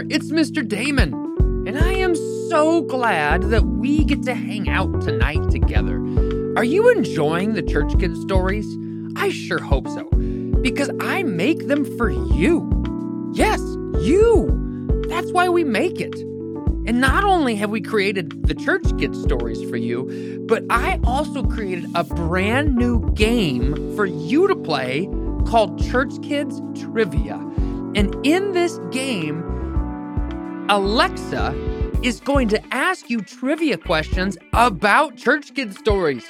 there. It's Mr. Damon. And I am so glad that we get to hang out tonight together. Are you enjoying the Church Kid stories? I sure hope so, because I make them for you. Yes, you. That's why we make it. And not only have we created the Church Kid stories for you, but I also created a brand new game for you to play called Church Kids Trivia. And in this game, Alexa is going to ask you trivia questions about Church Kid stories.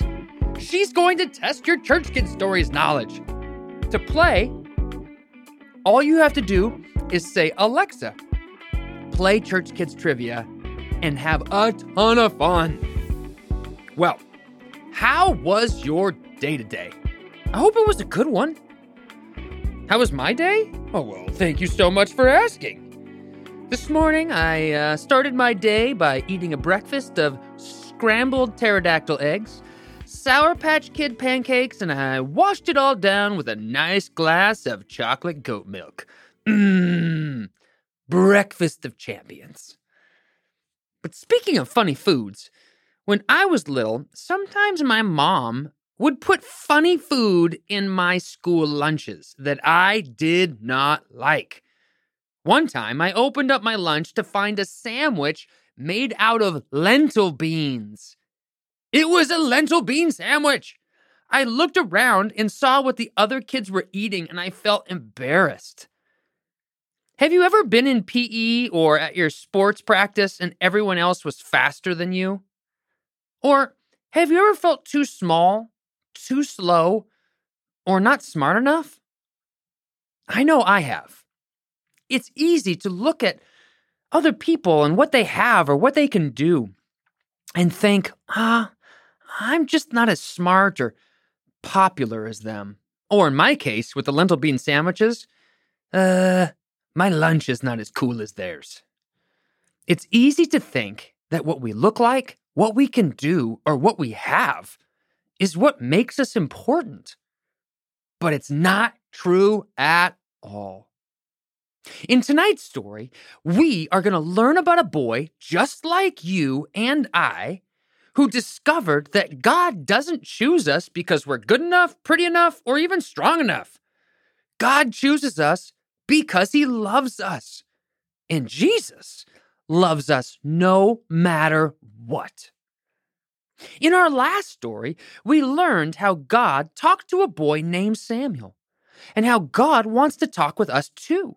She's going to test your Church Kid stories knowledge. To play, all you have to do is say, Alexa, play Church Kids Trivia and have a ton of fun. Well, how was your day today? I hope it was a good one. How was my day? Oh, well, thank you so much for asking. This morning, I uh, started my day by eating a breakfast of scrambled pterodactyl eggs, Sour Patch Kid pancakes, and I washed it all down with a nice glass of chocolate goat milk. Mmm, breakfast of champions. But speaking of funny foods, when I was little, sometimes my mom would put funny food in my school lunches that I did not like. One time, I opened up my lunch to find a sandwich made out of lentil beans. It was a lentil bean sandwich. I looked around and saw what the other kids were eating, and I felt embarrassed. Have you ever been in PE or at your sports practice and everyone else was faster than you? Or have you ever felt too small, too slow, or not smart enough? I know I have. It's easy to look at other people and what they have or what they can do and think, ah, I'm just not as smart or popular as them. Or in my case, with the lentil bean sandwiches, uh, my lunch is not as cool as theirs. It's easy to think that what we look like, what we can do, or what we have is what makes us important. But it's not true at all. In tonight's story, we are going to learn about a boy just like you and I who discovered that God doesn't choose us because we're good enough, pretty enough, or even strong enough. God chooses us because he loves us. And Jesus loves us no matter what. In our last story, we learned how God talked to a boy named Samuel and how God wants to talk with us too.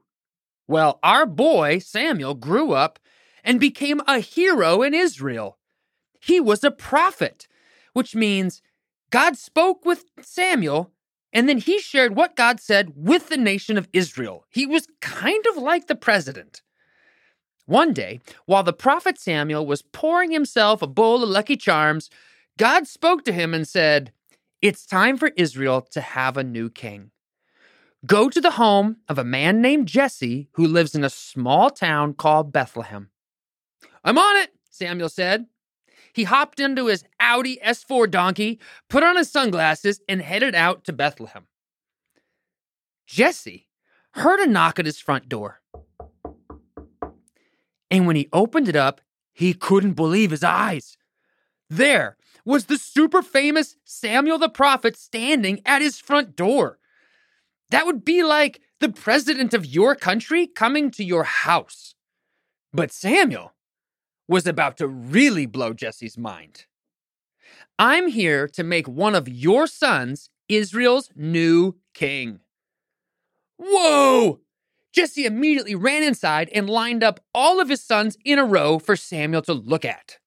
Well, our boy, Samuel, grew up and became a hero in Israel. He was a prophet, which means God spoke with Samuel and then he shared what God said with the nation of Israel. He was kind of like the president. One day, while the prophet Samuel was pouring himself a bowl of Lucky Charms, God spoke to him and said, It's time for Israel to have a new king. Go to the home of a man named Jesse who lives in a small town called Bethlehem. I'm on it, Samuel said. He hopped into his Audi S4 donkey, put on his sunglasses, and headed out to Bethlehem. Jesse heard a knock at his front door. And when he opened it up, he couldn't believe his eyes. There was the super famous Samuel the prophet standing at his front door. That would be like the president of your country coming to your house. But Samuel was about to really blow Jesse's mind. I'm here to make one of your sons Israel's new king. Whoa! Jesse immediately ran inside and lined up all of his sons in a row for Samuel to look at.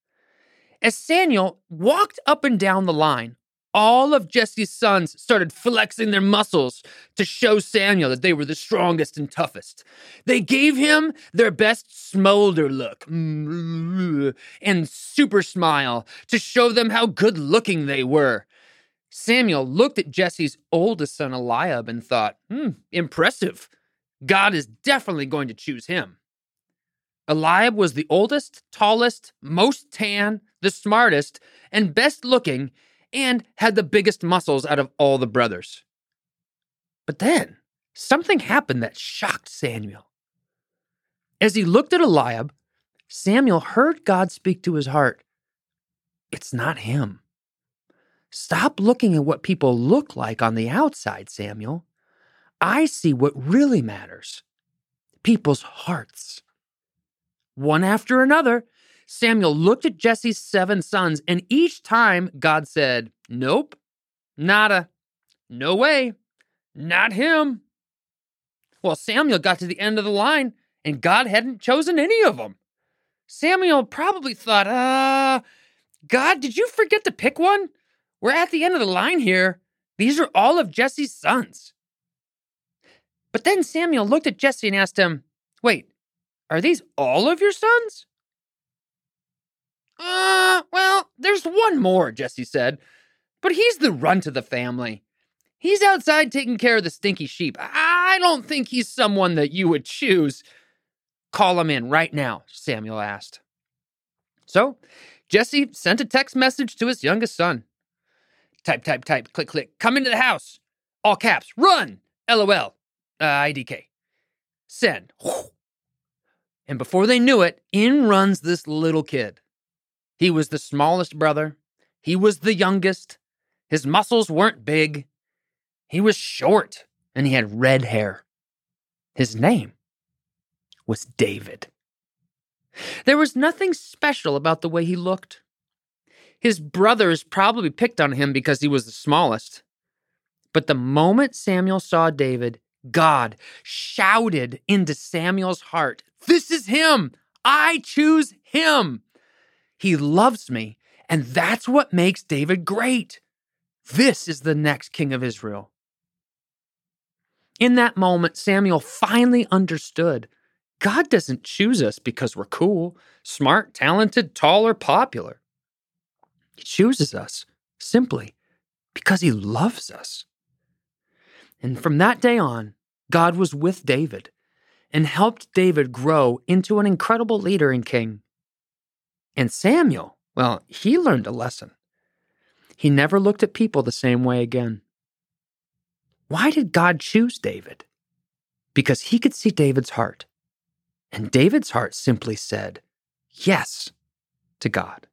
As Samuel walked up and down the line, all of Jesse's sons started flexing their muscles to show Samuel that they were the strongest and toughest. They gave him their best smolder look and super smile to show them how good looking they were. Samuel looked at Jesse's oldest son Eliab and thought, hmm, impressive. God is definitely going to choose him. Eliab was the oldest, tallest, most tan, the smartest, and best looking and had the biggest muscles out of all the brothers. But then something happened that shocked Samuel. As he looked at Eliab, Samuel heard God speak to his heart. It's not him. Stop looking at what people look like on the outside, Samuel. I see what really matters people's hearts. One after another, Samuel looked at Jesse's seven sons, and each time God said, Nope, nada, no way, not him. Well, Samuel got to the end of the line, and God hadn't chosen any of them. Samuel probably thought, uh, God, did you forget to pick one? We're at the end of the line here. These are all of Jesse's sons. But then Samuel looked at Jesse and asked him, Wait, are these all of your sons? Uh, well, there's one more, Jesse said, but he's the runt of the family. He's outside taking care of the stinky sheep. I don't think he's someone that you would choose. Call him in right now, Samuel asked. So, Jesse sent a text message to his youngest son. Type, type, type, click, click. Come into the house. All caps. Run. LOL. Uh, IDK. Send. And before they knew it, in runs this little kid. He was the smallest brother. He was the youngest. His muscles weren't big. He was short and he had red hair. His name was David. There was nothing special about the way he looked. His brothers probably picked on him because he was the smallest. But the moment Samuel saw David, God shouted into Samuel's heart, This is him! I choose him! He loves me, and that's what makes David great. This is the next king of Israel. In that moment, Samuel finally understood God doesn't choose us because we're cool, smart, talented, tall, or popular. He chooses us simply because he loves us. And from that day on, God was with David and helped David grow into an incredible leader and king. And Samuel, well, he learned a lesson. He never looked at people the same way again. Why did God choose David? Because he could see David's heart. And David's heart simply said, Yes, to God.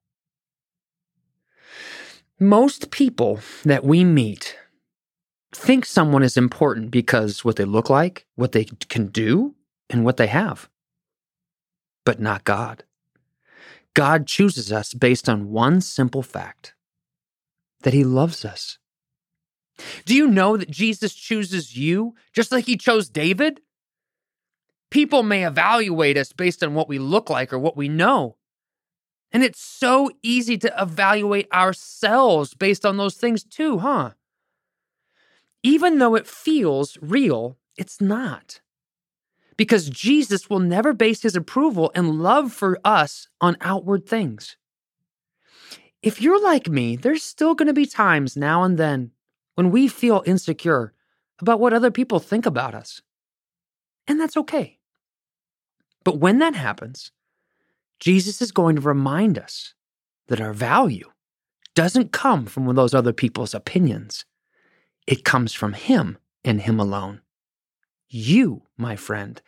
Most people that we meet think someone is important because what they look like, what they can do, and what they have. But not God. God chooses us based on one simple fact that He loves us. Do you know that Jesus chooses you just like He chose David? People may evaluate us based on what we look like or what we know. And it's so easy to evaluate ourselves based on those things too, huh? Even though it feels real, it's not. Because Jesus will never base his approval and love for us on outward things. If you're like me, there's still going to be times now and then when we feel insecure about what other people think about us. And that's okay. But when that happens, Jesus is going to remind us that our value doesn't come from those other people's opinions. It comes from Him and Him alone. You, my friend,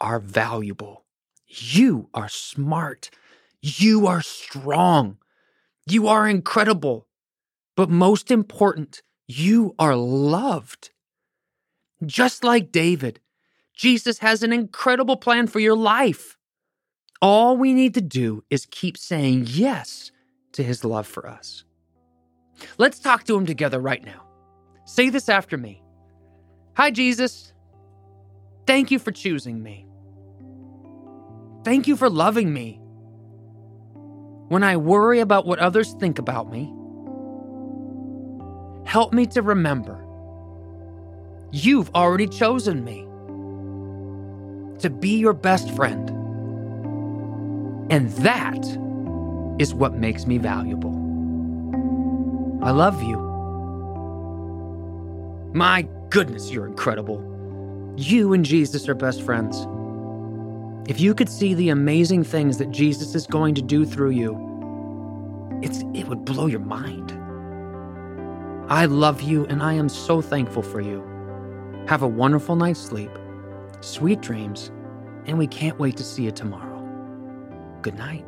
are valuable. You are smart. You are strong. You are incredible. But most important, you are loved. Just like David, Jesus has an incredible plan for your life. All we need to do is keep saying yes to his love for us. Let's talk to him together right now. Say this after me Hi, Jesus. Thank you for choosing me. Thank you for loving me. When I worry about what others think about me, help me to remember you've already chosen me to be your best friend. And that is what makes me valuable. I love you. My goodness, you're incredible. You and Jesus are best friends. If you could see the amazing things that Jesus is going to do through you, it's, it would blow your mind. I love you and I am so thankful for you. Have a wonderful night's sleep, sweet dreams, and we can't wait to see you tomorrow. Good night.